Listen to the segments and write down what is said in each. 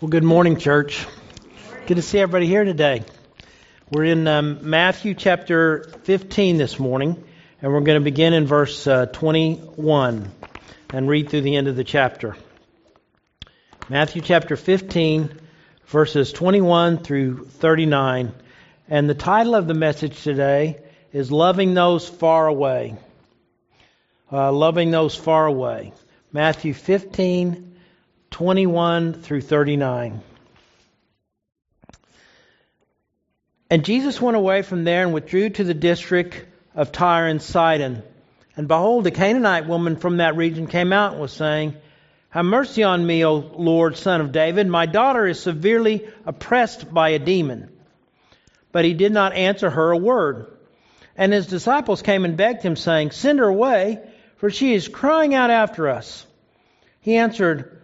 Well, good morning, church. Good to see everybody here today. We're in um, Matthew chapter 15 this morning, and we're going to begin in verse uh, 21 and read through the end of the chapter. Matthew chapter 15, verses 21 through 39. And the title of the message today is Loving Those Far Away. Uh, loving Those Far Away. Matthew 15, 21 through 39. And Jesus went away from there and withdrew to the district of Tyre and Sidon. And behold, a Canaanite woman from that region came out and was saying, Have mercy on me, O Lord, son of David. My daughter is severely oppressed by a demon. But he did not answer her a word. And his disciples came and begged him, saying, Send her away, for she is crying out after us. He answered,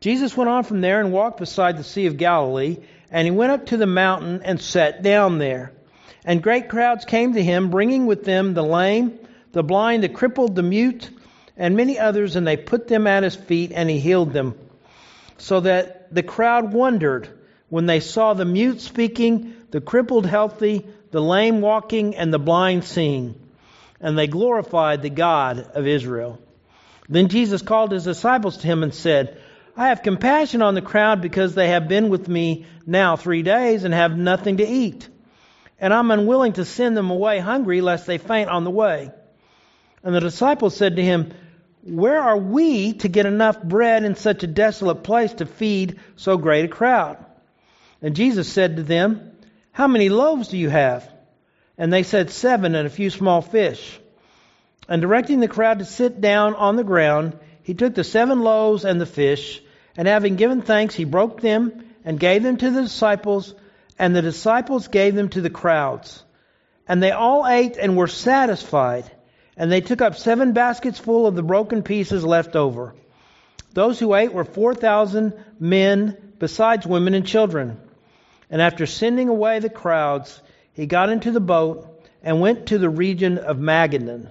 Jesus went on from there and walked beside the Sea of Galilee, and he went up to the mountain and sat down there. And great crowds came to him, bringing with them the lame, the blind, the crippled, the mute, and many others, and they put them at his feet, and he healed them. So that the crowd wondered when they saw the mute speaking, the crippled healthy, the lame walking, and the blind seeing. And they glorified the God of Israel. Then Jesus called his disciples to him and said, I have compassion on the crowd because they have been with me now three days and have nothing to eat. And I'm unwilling to send them away hungry lest they faint on the way. And the disciples said to him, Where are we to get enough bread in such a desolate place to feed so great a crowd? And Jesus said to them, How many loaves do you have? And they said, Seven and a few small fish. And directing the crowd to sit down on the ground, he took the seven loaves and the fish, and having given thanks, he broke them and gave them to the disciples, and the disciples gave them to the crowds. And they all ate and were satisfied, and they took up seven baskets full of the broken pieces left over. Those who ate were 4,000 men, besides women and children. And after sending away the crowds, he got into the boat and went to the region of Magadan.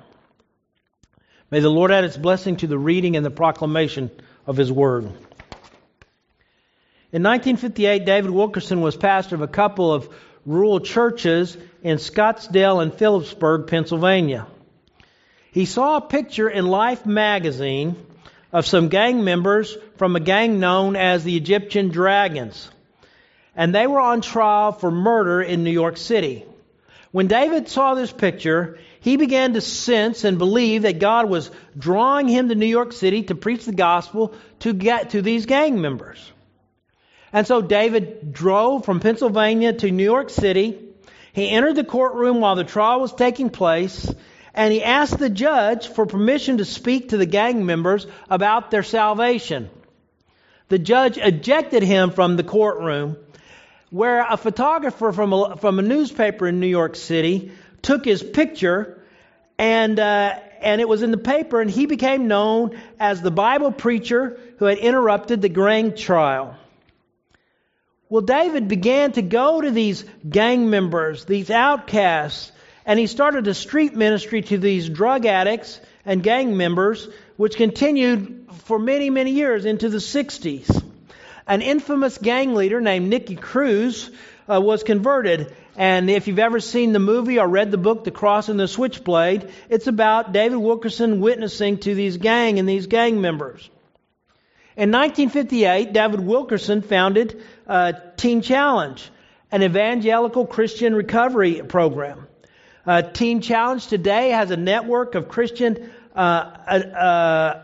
May the Lord add his blessing to the reading and the proclamation of his word. In 1958, David Wilkerson was pastor of a couple of rural churches in Scottsdale and Philipsburg, Pennsylvania. He saw a picture in Life magazine of some gang members from a gang known as the Egyptian Dragons. And they were on trial for murder in New York City. When David saw this picture, he began to sense and believe that God was drawing him to New York City to preach the gospel to get to these gang members. And so David drove from Pennsylvania to New York City. He entered the courtroom while the trial was taking place, and he asked the judge for permission to speak to the gang members about their salvation. The judge ejected him from the courtroom, where a photographer from a, from a newspaper in New York City took his picture, and uh, and it was in the paper, and he became known as the Bible preacher who had interrupted the gang trial. Well, David began to go to these gang members, these outcasts, and he started a street ministry to these drug addicts and gang members, which continued for many, many years into the 60s. An infamous gang leader named Nicky Cruz uh, was converted. And if you've ever seen the movie or read the book, The Cross and the Switchblade, it's about David Wilkerson witnessing to these gang and these gang members. In 1958, David Wilkerson founded uh, Teen Challenge, an evangelical Christian recovery program. Uh, Teen Challenge today has a network of Christian uh, uh,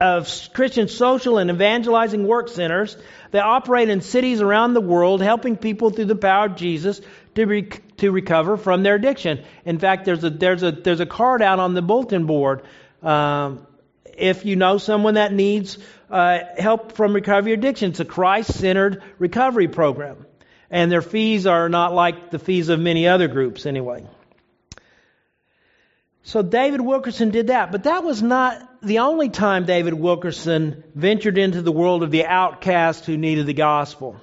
of Christian social and evangelizing work centers that operate in cities around the world, helping people through the power of Jesus to re- to recover from their addiction. In fact, there's a there's a there's a card out on the bulletin board. Um, if you know someone that needs uh, help from recovery addiction, it's a Christ centered recovery program. And their fees are not like the fees of many other groups, anyway. So David Wilkerson did that. But that was not the only time David Wilkerson ventured into the world of the outcast who needed the gospel.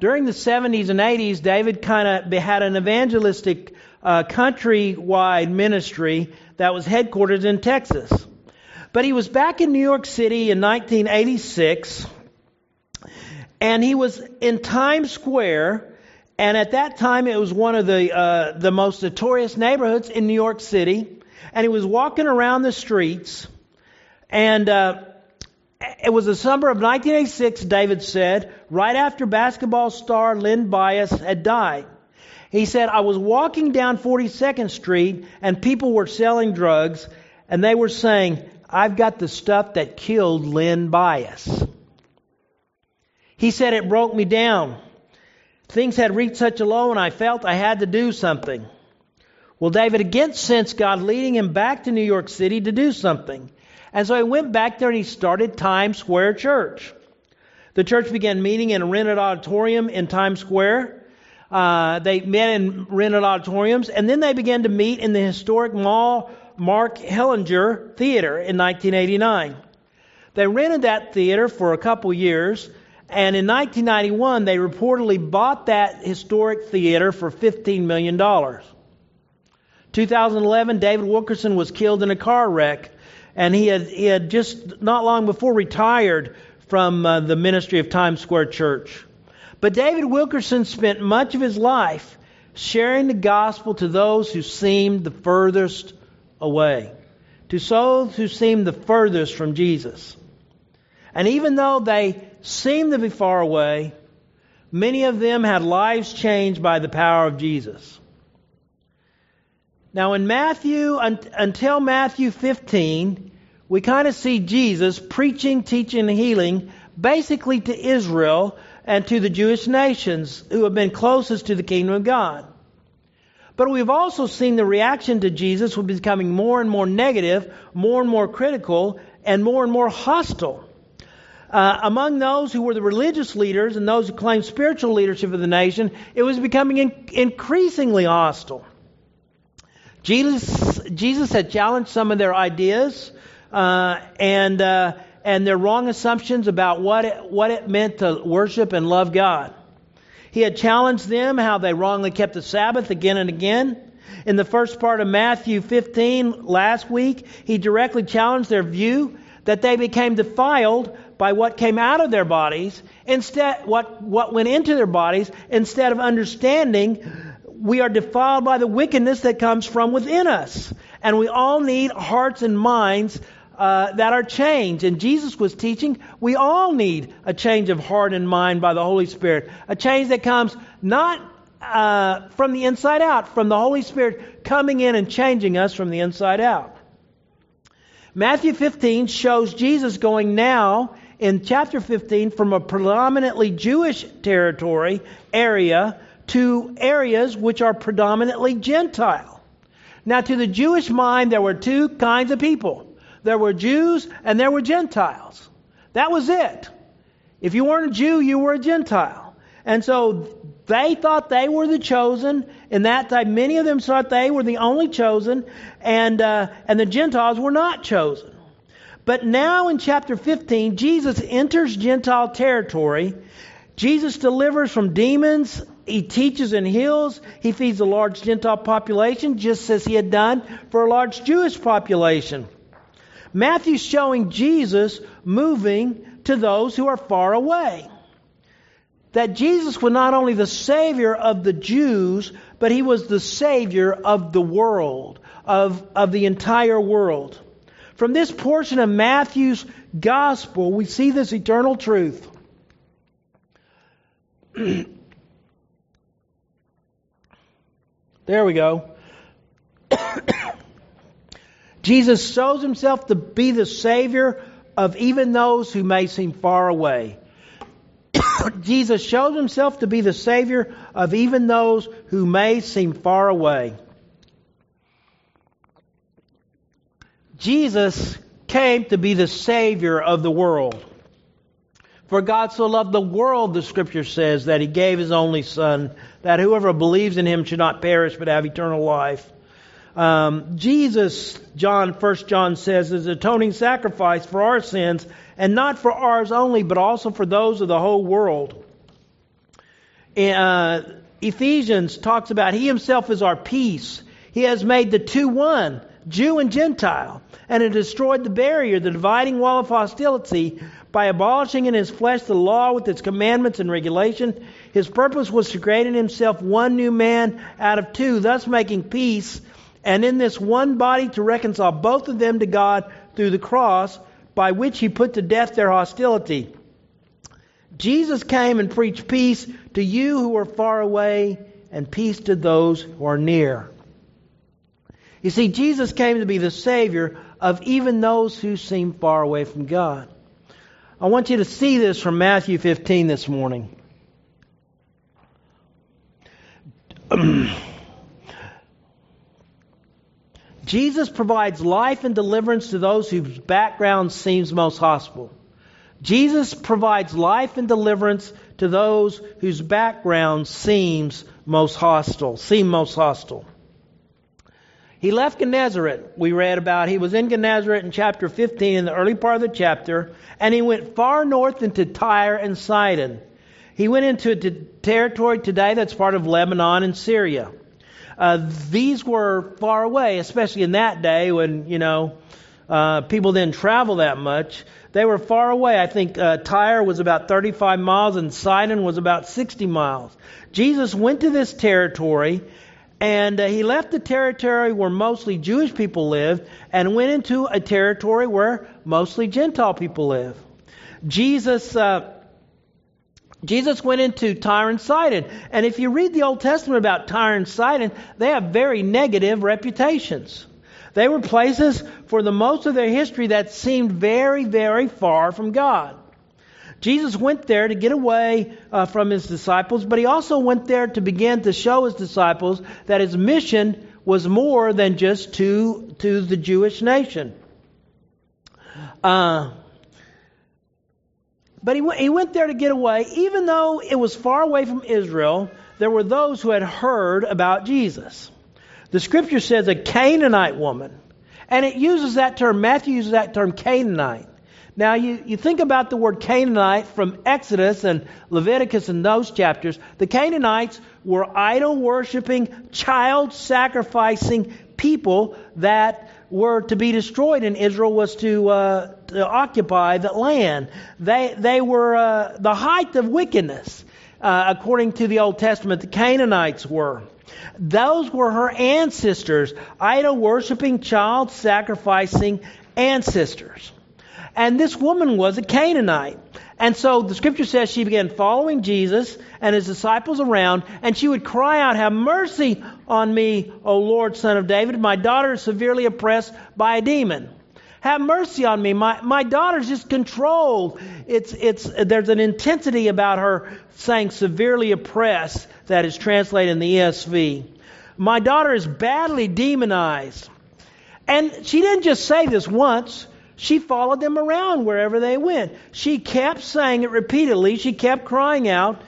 During the 70s and 80s, David kind of had an evangelistic uh, countrywide ministry that was headquartered in Texas. But he was back in New York City in 1986, and he was in Times Square and at that time, it was one of the uh, the most notorious neighborhoods in New York City. And he was walking around the streets, and uh, it was the summer of 1986. David said, right after basketball star Len Bias had died. He said, I was walking down 42nd Street, and people were selling drugs, and they were saying, "I've got the stuff that killed Len Bias." He said it broke me down. Things had reached such a low, and I felt I had to do something. Well, David again sensed God leading him back to New York City to do something. And so he went back there and he started Times Square Church. The church began meeting in a rented auditorium in Times Square. Uh, they met in rented auditoriums, and then they began to meet in the historic mall Mark Hellinger Theater in 1989. They rented that theater for a couple years, and in 1991, they reportedly bought that historic theater for $15 million. 2011, David Wilkerson was killed in a car wreck, and he had, he had just not long before retired from uh, the ministry of Times Square Church. But David Wilkerson spent much of his life sharing the gospel to those who seemed the furthest away, to souls who seemed the furthest from Jesus. And even though they seemed to be far away, many of them had lives changed by the power of Jesus. Now, in Matthew, until Matthew 15, we kind of see Jesus preaching, teaching, and healing basically to Israel and to the Jewish nations who have been closest to the kingdom of God. But we've also seen the reaction to Jesus was becoming more and more negative, more and more critical, and more and more hostile. Uh, among those who were the religious leaders and those who claimed spiritual leadership of the nation, it was becoming in- increasingly hostile. Jesus, Jesus had challenged some of their ideas uh, and uh, and their wrong assumptions about what it, what it meant to worship and love God. He had challenged them how they wrongly kept the Sabbath again and again. In the first part of Matthew 15 last week, he directly challenged their view that they became defiled by what came out of their bodies instead what what went into their bodies instead of understanding we are defiled by the wickedness that comes from within us and we all need hearts and minds uh, that are changed. And Jesus was teaching we all need a change of heart and mind by the Holy Spirit. A change that comes not uh, from the inside out, from the Holy Spirit coming in and changing us from the inside out. Matthew 15 shows Jesus going now in chapter 15 from a predominantly Jewish territory area to areas which are predominantly Gentile. Now, to the Jewish mind, there were two kinds of people there were Jews and there were Gentiles. That was it. If you weren't a Jew, you were a Gentile. And so they thought they were the chosen. In that time, many of them thought they were the only chosen, and uh, and the Gentiles were not chosen. But now in chapter 15, Jesus enters Gentile territory. Jesus delivers from demons. He teaches and heals. He feeds a large Gentile population, just as he had done for a large Jewish population. Matthew's showing Jesus moving to those who are far away that Jesus was not only the Savior of the Jews, but He was the Savior of the world, of, of the entire world. From this portion of Matthew's Gospel, we see this eternal truth. there we go. Jesus shows himself to be the Savior of even those who may seem far away. Jesus shows himself to be the Savior of even those who may seem far away. Jesus came to be the Savior of the world. For God so loved the world, the scripture says, that he gave his only Son, that whoever believes in him should not perish but have eternal life. Um, Jesus, John, First John says, is atoning sacrifice for our sins, and not for ours only, but also for those of the whole world. Uh, Ephesians talks about He Himself is our peace. He has made the two one, Jew and Gentile, and has destroyed the barrier, the dividing wall of hostility, by abolishing in His flesh the law with its commandments and regulation. His purpose was to create in Himself one new man out of two, thus making peace, and in this one body to reconcile both of them to God through the cross, by which He put to death their hostility. Jesus came and preached peace to you who are far away and peace to those who are near. You see, Jesus came to be the Savior of even those who seem far away from God. I want you to see this from Matthew 15 this morning. Jesus provides life and deliverance to those whose background seems most hostile. Jesus provides life and deliverance to those whose background seems most hostile, seem most hostile. He left Gennesaret, we read about. He was in Gennesaret in chapter 15 in the early part of the chapter, and he went far north into Tyre and Sidon. He went into a territory today that's part of Lebanon and Syria. Uh, these were far away, especially in that day when, you know, uh, people didn't travel that much. They were far away. I think uh, Tyre was about 35 miles and Sidon was about 60 miles. Jesus went to this territory and uh, he left the territory where mostly Jewish people lived and went into a territory where mostly Gentile people live. Jesus. Uh, Jesus went into Tyre and Sidon. And if you read the Old Testament about Tyre and Sidon, they have very negative reputations. They were places for the most of their history that seemed very, very far from God. Jesus went there to get away uh, from his disciples, but he also went there to begin to show his disciples that his mission was more than just to, to the Jewish nation. Uh, but he went, he went there to get away, even though it was far away from Israel, there were those who had heard about Jesus. The scripture says a Canaanite woman. And it uses that term, Matthew uses that term Canaanite. Now, you, you think about the word Canaanite from Exodus and Leviticus and those chapters. The Canaanites were idol worshiping, child sacrificing people that were to be destroyed, and Israel was to, uh, to occupy the land. They, they were uh, the height of wickedness, uh, according to the Old Testament. The Canaanites were. Those were her ancestors, idol worshiping, child sacrificing ancestors. And this woman was a Canaanite. And so the scripture says she began following Jesus and his disciples around, and she would cry out, Have mercy on me, O Lord, son of David. My daughter is severely oppressed by a demon. Have mercy on me. My, my daughter's just controlled. It's, it's, there's an intensity about her saying severely oppressed that is translated in the ESV. My daughter is badly demonized. And she didn't just say this once. She followed them around wherever they went. She kept saying it repeatedly. She kept crying out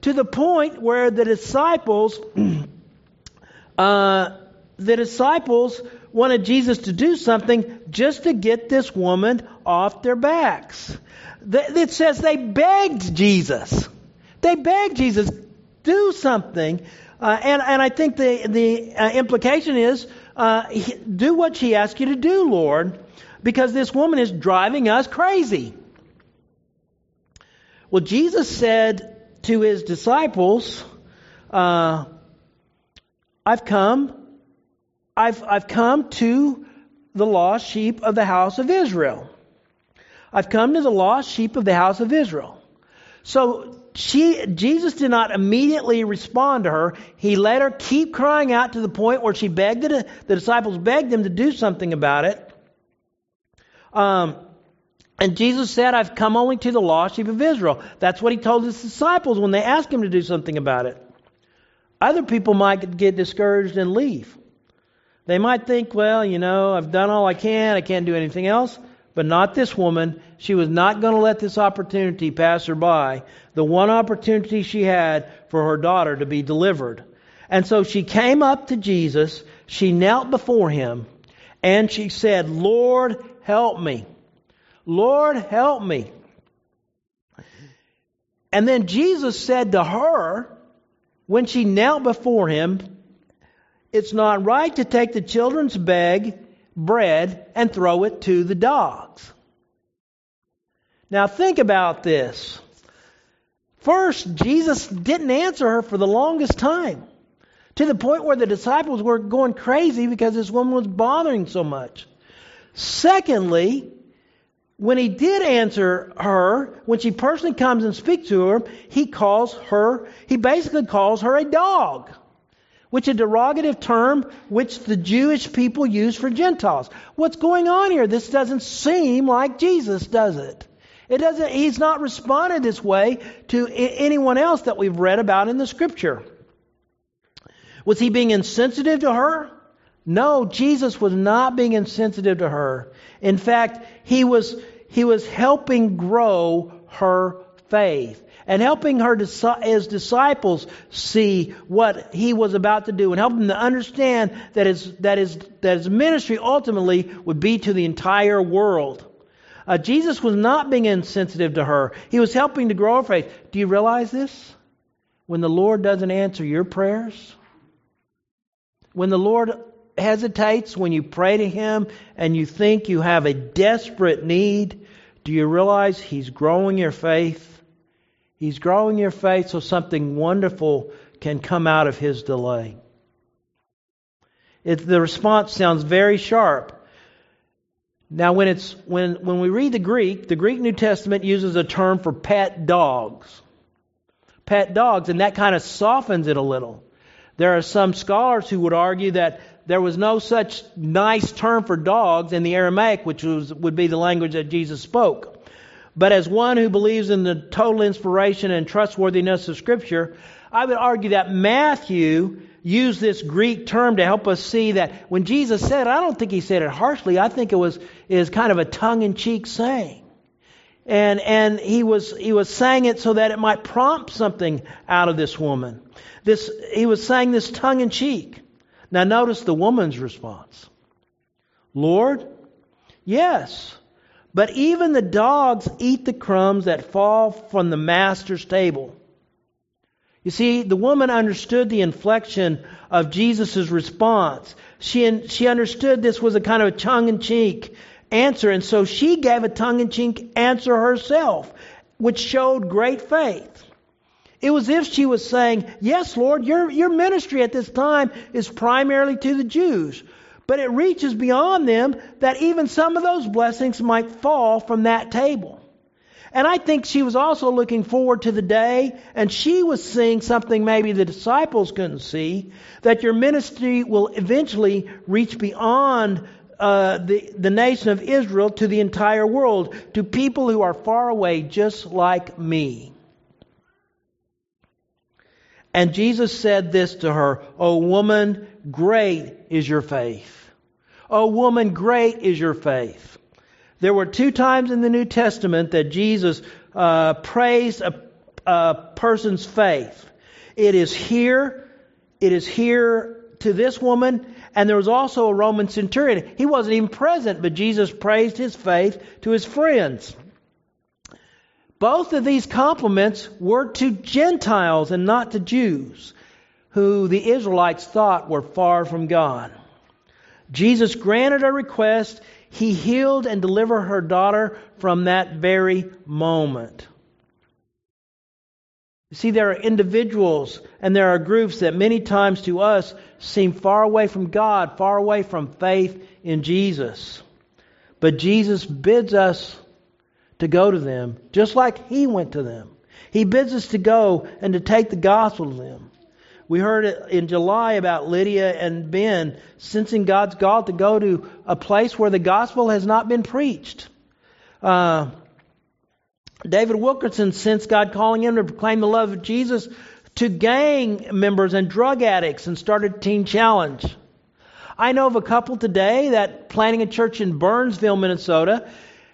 to the point where the disciples, uh, the disciples wanted Jesus to do something just to get this woman off their backs. It says they begged Jesus. They begged Jesus, do something. Uh, and, and I think the, the uh, implication is uh, do what she asked you to do, Lord, because this woman is driving us crazy. Well, Jesus said to his disciples, uh, I've come I've, I've come to the lost sheep of the house of Israel. I've come to the lost sheep of the house of Israel. So she, Jesus did not immediately respond to her. He let her keep crying out to the point where she begged the, the disciples begged him to do something about it. Um, and Jesus said, I've come only to the lost sheep of Israel. That's what he told his disciples when they asked him to do something about it. Other people might get discouraged and leave. They might think, well, you know, I've done all I can, I can't do anything else. But not this woman. she was not going to let this opportunity pass her by, the one opportunity she had for her daughter to be delivered. And so she came up to Jesus, she knelt before him, and she said, Lord, help me. Lord, help me. And then Jesus said to her, when she knelt before him, It's not right to take the children's bag, bread and throw it to the dogs. Now think about this. First, Jesus didn't answer her for the longest time, to the point where the disciples were going crazy because this woman was bothering so much. Secondly, when he did answer her, when she personally comes and speaks to her, he calls her, he basically calls her a dog, which is a derogative term which the Jewish people use for Gentiles. What's going on here? This doesn't seem like Jesus, does it? It doesn't, he's not responded this way to anyone else that we've read about in the scripture. Was he being insensitive to her? No, Jesus was not being insensitive to her. In fact, he was, he was helping grow her faith and helping her his disciples see what he was about to do and help them to understand that his, that his, that his ministry ultimately would be to the entire world. Uh, Jesus was not being insensitive to her. He was helping to grow her faith. Do you realize this? When the Lord doesn't answer your prayers, when the Lord hesitates when you pray to Him and you think you have a desperate need, do you realize He's growing your faith? He's growing your faith so something wonderful can come out of His delay. It, the response sounds very sharp. Now, when, it's, when, when we read the Greek, the Greek New Testament uses a term for pet dogs. Pet dogs, and that kind of softens it a little. There are some scholars who would argue that there was no such nice term for dogs in the Aramaic, which was, would be the language that Jesus spoke. But as one who believes in the total inspiration and trustworthiness of Scripture, I would argue that Matthew used this Greek term to help us see that when Jesus said, I don't think he said it harshly. I think it was is kind of a tongue-in-cheek saying, and and he was he was saying it so that it might prompt something out of this woman. This he was saying this tongue-in-cheek. Now, notice the woman's response Lord, yes, but even the dogs eat the crumbs that fall from the master's table. You see, the woman understood the inflection of Jesus' response. She, she understood this was a kind of a tongue in cheek answer, and so she gave a tongue in cheek answer herself, which showed great faith. It was if she was saying, Yes, Lord, your, your ministry at this time is primarily to the Jews. But it reaches beyond them that even some of those blessings might fall from that table. And I think she was also looking forward to the day, and she was seeing something maybe the disciples couldn't see, that your ministry will eventually reach beyond uh, the, the nation of Israel to the entire world, to people who are far away, just like me. And Jesus said this to her, O woman, great is your faith. O woman, great is your faith. There were two times in the New Testament that Jesus uh, praised a, a person's faith. It is here, it is here to this woman, and there was also a Roman centurion. He wasn't even present, but Jesus praised his faith to his friends. Both of these compliments were to Gentiles and not to Jews, who the Israelites thought were far from God. Jesus granted her request. He healed and delivered her daughter from that very moment. You see, there are individuals and there are groups that many times to us seem far away from God, far away from faith in Jesus. But Jesus bids us to go to them, just like He went to them. He bids us to go and to take the gospel to them. We heard in July about Lydia and Ben sensing God's call to go to a place where the gospel has not been preached. Uh, David Wilkerson sensed God calling him to proclaim the love of Jesus to gang members and drug addicts and started Teen Challenge. I know of a couple today that planning a church in Burnsville, Minnesota,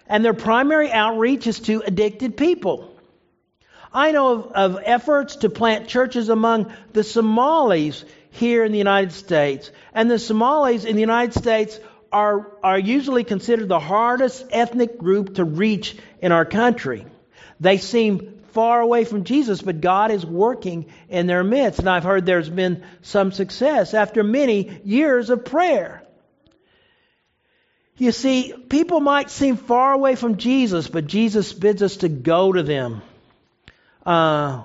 and their primary outreach is to addicted people. I know of, of, efforts to plant churches among the Somalis here in the United States. And the Somalis in the United States are, are usually considered the hardest ethnic group to reach in our country. They seem far away from Jesus, but God is working in their midst. And I've heard there's been some success after many years of prayer. You see, people might seem far away from Jesus, but Jesus bids us to go to them. Uh,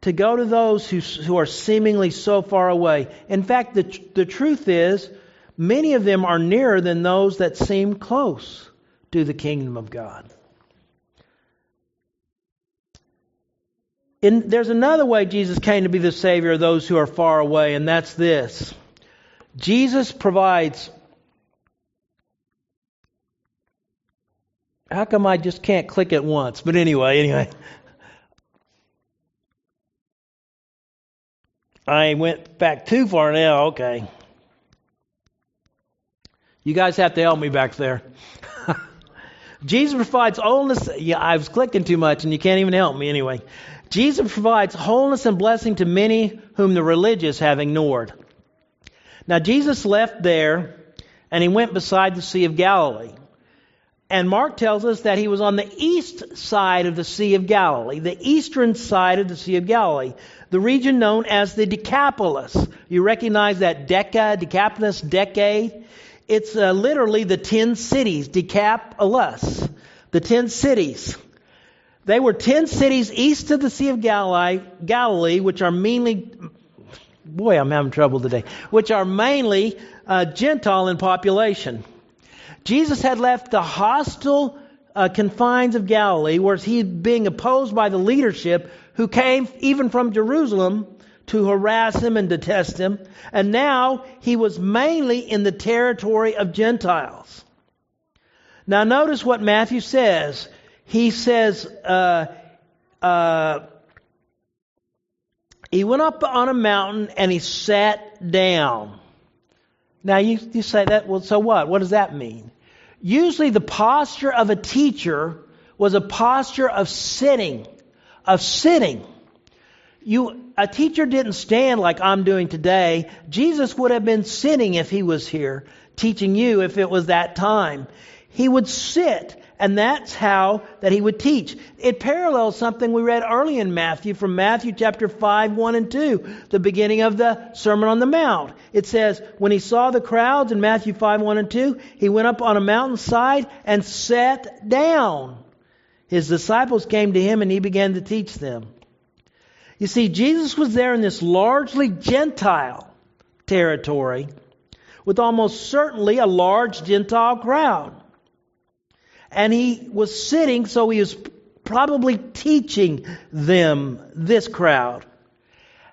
to go to those who, who are seemingly so far away. In fact, the, the truth is, many of them are nearer than those that seem close to the kingdom of God. In, there's another way Jesus came to be the Savior of those who are far away, and that's this Jesus provides. How come I just can't click it once? But anyway, anyway. I went back too far now. Okay. You guys have to help me back there. Jesus provides wholeness. Yeah, I was clicking too much and you can't even help me anyway. Jesus provides wholeness and blessing to many whom the religious have ignored. Now, Jesus left there and he went beside the Sea of Galilee. And Mark tells us that he was on the east side of the Sea of Galilee, the eastern side of the Sea of Galilee, the region known as the Decapolis. You recognize that Deca, Decapolis, decade? It's uh, literally the ten cities, Decapolis, the ten cities. They were 10 cities east of the Sea of Galilee, Galilee which are mainly, boy, I'm having trouble today, which are mainly uh, Gentile in population. Jesus had left the hostile uh, confines of Galilee, where he being opposed by the leadership who came even from Jerusalem to harass him and detest him. And now he was mainly in the territory of Gentiles. Now, notice what Matthew says he says, uh, uh, he went up on a mountain and he sat down. Now you, you say that, well, so what? What does that mean? Usually the posture of a teacher was a posture of sitting, of sitting. You, a teacher didn't stand like I'm doing today. Jesus would have been sitting if he was here, teaching you if it was that time. He would sit and that's how that he would teach. It parallels something we read early in Matthew from Matthew chapter 5, 1 and 2, the beginning of the Sermon on the Mount. It says, when he saw the crowds in Matthew 5, 1 and 2, he went up on a mountainside and sat down. His disciples came to him and he began to teach them. You see, Jesus was there in this largely Gentile territory with almost certainly a large Gentile crowd and he was sitting, so he was probably teaching them, this crowd.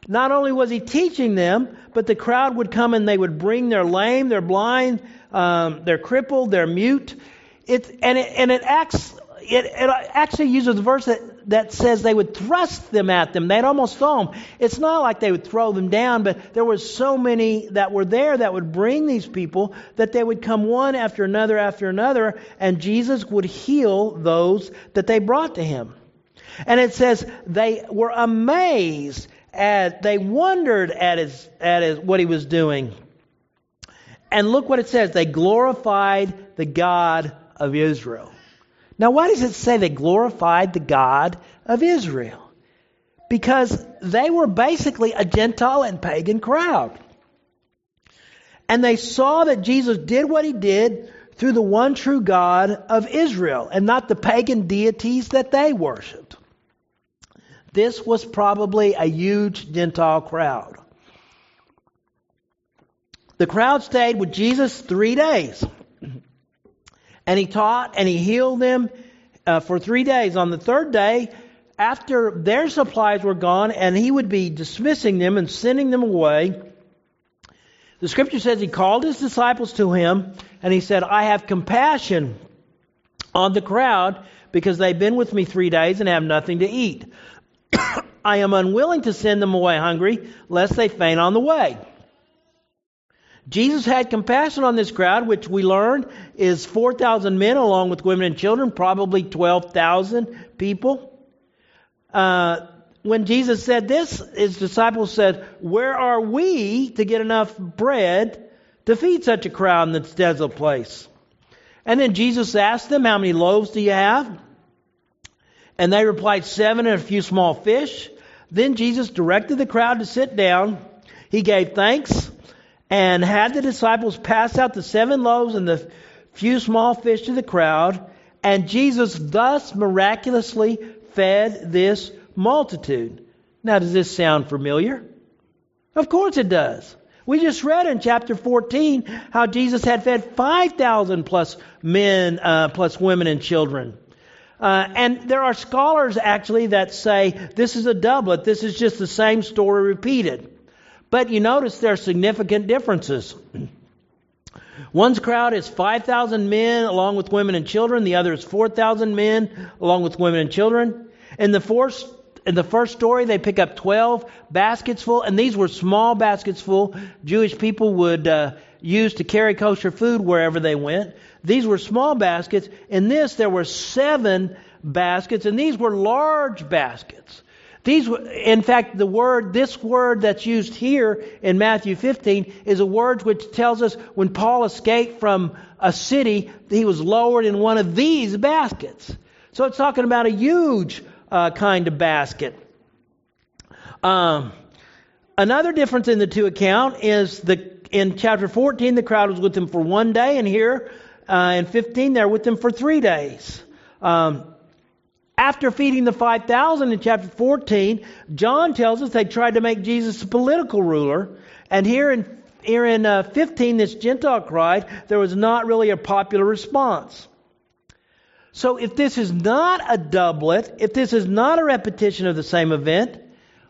Not only was he teaching them, but the crowd would come and they would bring their lame, their blind, um, their crippled, their mute. It, and, it, and it acts it, it actually uses a verse that, that says they would thrust them at them. They'd almost throw them. It's not like they would throw them down, but there were so many that were there that would bring these people that they would come one after another after another, and Jesus would heal those that they brought to him. And it says they were amazed at, they wondered at his, at his, what he was doing. And look what it says. They glorified the God of Israel. Now, why does it say they glorified the God of Israel? Because they were basically a Gentile and pagan crowd. And they saw that Jesus did what he did through the one true God of Israel and not the pagan deities that they worshiped. This was probably a huge Gentile crowd. The crowd stayed with Jesus three days. And he taught and he healed them uh, for three days. On the third day, after their supplies were gone and he would be dismissing them and sending them away, the scripture says he called his disciples to him and he said, I have compassion on the crowd because they've been with me three days and have nothing to eat. I am unwilling to send them away hungry lest they faint on the way. Jesus had compassion on this crowd, which we learned is 4,000 men along with women and children, probably 12,000 people. Uh, when Jesus said this, his disciples said, Where are we to get enough bread to feed such a crowd in this desolate place? And then Jesus asked them, How many loaves do you have? And they replied, Seven and a few small fish. Then Jesus directed the crowd to sit down. He gave thanks and had the disciples pass out the seven loaves and the few small fish to the crowd. And Jesus thus miraculously fed this multitude. Now, does this sound familiar? Of course it does. We just read in chapter 14 how Jesus had fed 5,000 plus men, uh, plus women and children. Uh, and there are scholars actually that say this is a doublet, this is just the same story repeated. But you notice there are significant differences. One's crowd is 5,000 men along with women and children, the other is 4,000 men along with women and children. In the first, in the first story, they pick up 12 baskets full, and these were small baskets full. Jewish people would uh, use to carry kosher food wherever they went. These were small baskets. In this, there were seven baskets, and these were large baskets. These, in fact, the word, this word that's used here in Matthew 15 is a word which tells us when Paul escaped from a city, he was lowered in one of these baskets. So it's talking about a huge uh, kind of basket. Um, another difference in the two account is the in chapter 14 the crowd was with him for one day, and here uh, in 15 they're with him for three days. Um, after feeding the 5,000 in chapter 14, John tells us they tried to make Jesus a political ruler. And here in, here in uh, 15, this Gentile cried, there was not really a popular response. So if this is not a doublet, if this is not a repetition of the same event,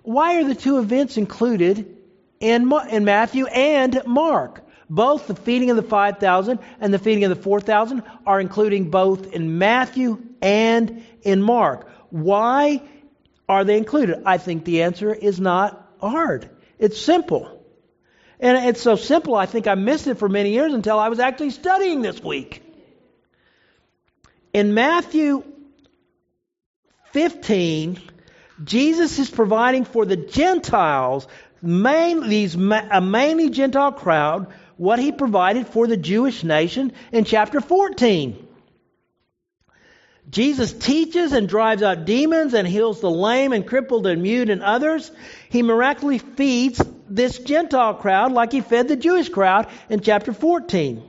why are the two events included in, in Matthew and Mark? Both the feeding of the 5,000 and the feeding of the 4,000 are including both in Matthew and in Mark. Why are they included? I think the answer is not hard. It's simple. And it's so simple, I think I missed it for many years until I was actually studying this week. In Matthew 15, Jesus is providing for the Gentiles, main, these, a mainly Gentile crowd, what he provided for the Jewish nation in chapter 14. Jesus teaches and drives out demons and heals the lame and crippled and mute and others. He miraculously feeds this Gentile crowd like he fed the Jewish crowd in chapter 14.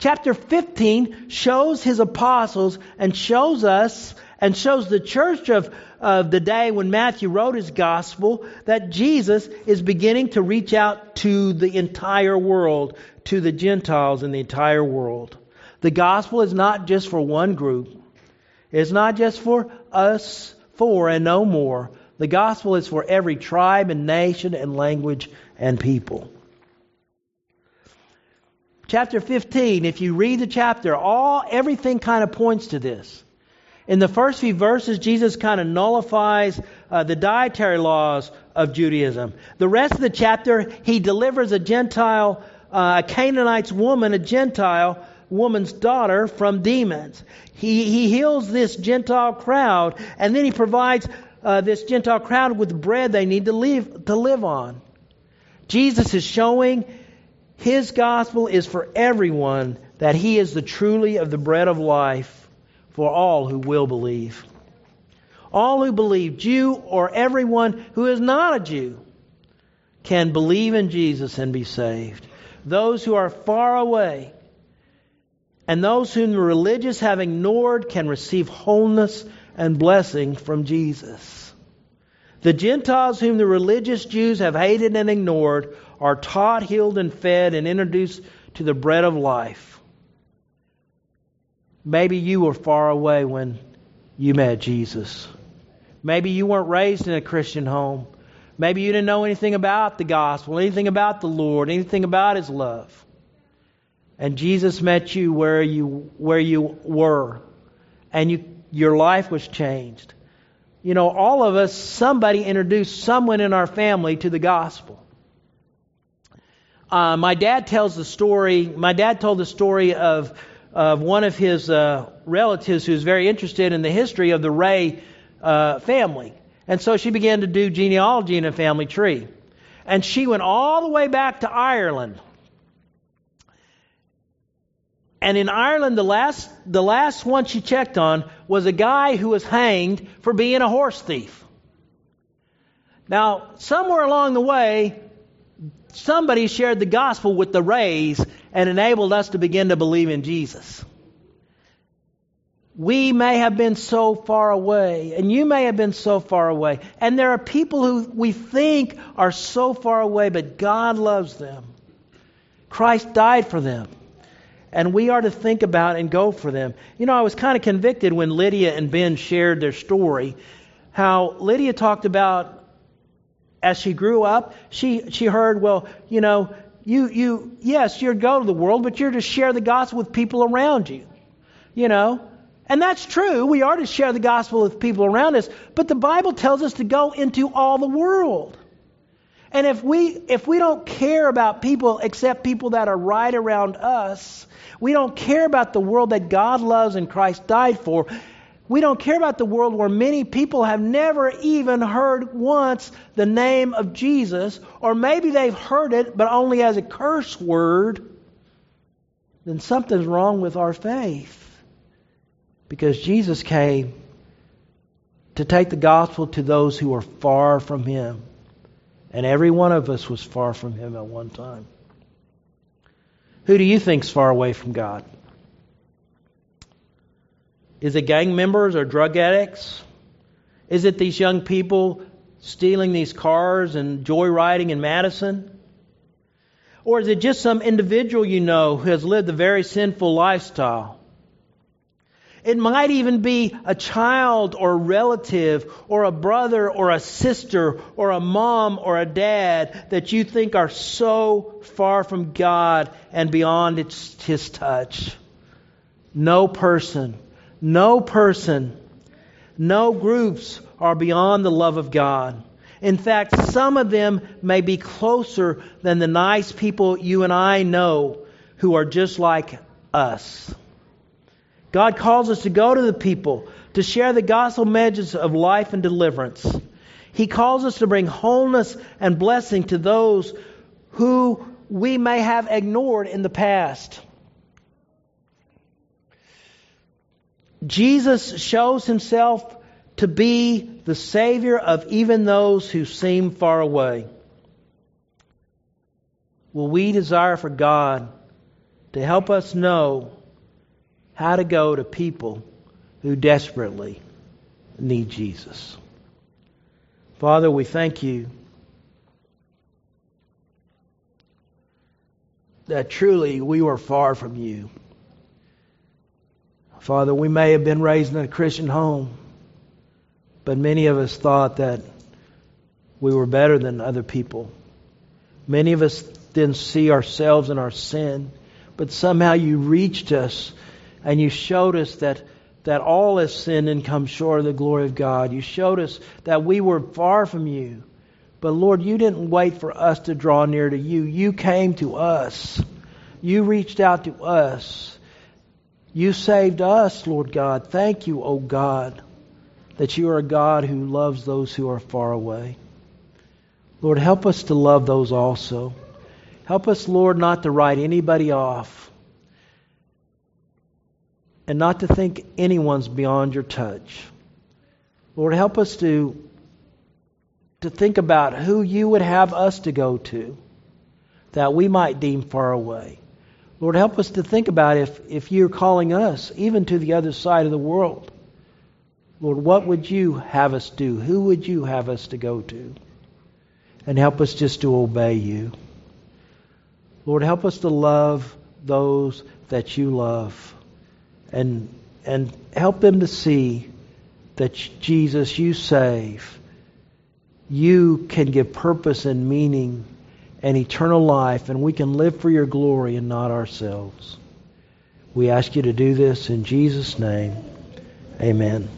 Chapter 15 shows his apostles and shows us and shows the church of, of the day when Matthew wrote his gospel that Jesus is beginning to reach out to the entire world, to the Gentiles in the entire world. The gospel is not just for one group. It's not just for us four and no more. The gospel is for every tribe and nation and language and people. Chapter 15, if you read the chapter, all everything kind of points to this. In the first few verses, Jesus kind of nullifies uh, the dietary laws of Judaism. The rest of the chapter, he delivers a Gentile, uh, a Canaanite's woman, a Gentile woman's daughter, from demons. He, he heals this Gentile crowd, and then he provides uh, this Gentile crowd with bread they need to live, to live on. Jesus is showing his gospel is for everyone that he is the truly of the bread of life for all who will believe. All who believe, Jew or everyone who is not a Jew, can believe in Jesus and be saved. Those who are far away and those whom the religious have ignored can receive wholeness and blessing from Jesus. The Gentiles whom the religious Jews have hated and ignored are taught, healed, and fed and introduced to the bread of life. Maybe you were far away when you met Jesus. Maybe you weren't raised in a Christian home. Maybe you didn't know anything about the gospel, anything about the Lord, anything about His love. And Jesus met you where you where you were, and you, your life was changed. You know, all of us, somebody introduced someone in our family to the gospel. Uh, my dad tells the story. My dad told the story of of one of his uh, relatives who was very interested in the history of the Ray uh, family, and so she began to do genealogy in a family tree, and she went all the way back to Ireland. And in Ireland, the last the last one she checked on was a guy who was hanged for being a horse thief. Now, somewhere along the way, somebody shared the gospel with the Rays and enabled us to begin to believe in Jesus. We may have been so far away, and you may have been so far away, and there are people who we think are so far away, but God loves them. Christ died for them. And we are to think about and go for them. You know, I was kind of convicted when Lydia and Ben shared their story, how Lydia talked about as she grew up, she, she heard, well, you know, you, you, yes, you're to go to the world, but you're to share the gospel with people around you. You know? And that's true. We are to share the gospel with people around us, but the Bible tells us to go into all the world. And if we if we don't care about people except people that are right around us, we don't care about the world that God loves and Christ died for, we don't care about the world where many people have never even heard once the name of Jesus, or maybe they've heard it but only as a curse word. Then something's wrong with our faith. Because Jesus came to take the gospel to those who are far from Him. And every one of us was far from Him at one time. Who do you think's far away from God? Is it gang members or drug addicts? Is it these young people stealing these cars and joyriding in Madison? Or is it just some individual you know who has lived a very sinful lifestyle? It might even be a child or relative or a brother or a sister or a mom or a dad that you think are so far from God and beyond His touch. No person no person, no groups are beyond the love of God. In fact, some of them may be closer than the nice people you and I know who are just like us. God calls us to go to the people, to share the gospel message of life and deliverance. He calls us to bring wholeness and blessing to those who we may have ignored in the past. Jesus shows himself to be the Savior of even those who seem far away. Will we desire for God to help us know how to go to people who desperately need Jesus? Father, we thank you that truly we were far from you. Father, we may have been raised in a Christian home, but many of us thought that we were better than other people. Many of us didn't see ourselves in our sin, but somehow you reached us and you showed us that, that all has sinned and come short of the glory of God. You showed us that we were far from you. But Lord, you didn't wait for us to draw near to you. You came to us. You reached out to us. You saved us, Lord God. Thank you, O God, that you are a God who loves those who are far away. Lord, help us to love those also. Help us, Lord, not to write anybody off and not to think anyone's beyond your touch. Lord, help us to, to think about who you would have us to go to that we might deem far away. Lord, help us to think about if, if you're calling us even to the other side of the world. Lord, what would you have us do? Who would you have us to go to? And help us just to obey you. Lord, help us to love those that you love and, and help them to see that Jesus, you save. You can give purpose and meaning and eternal life, and we can live for your glory and not ourselves. We ask you to do this in Jesus' name. Amen.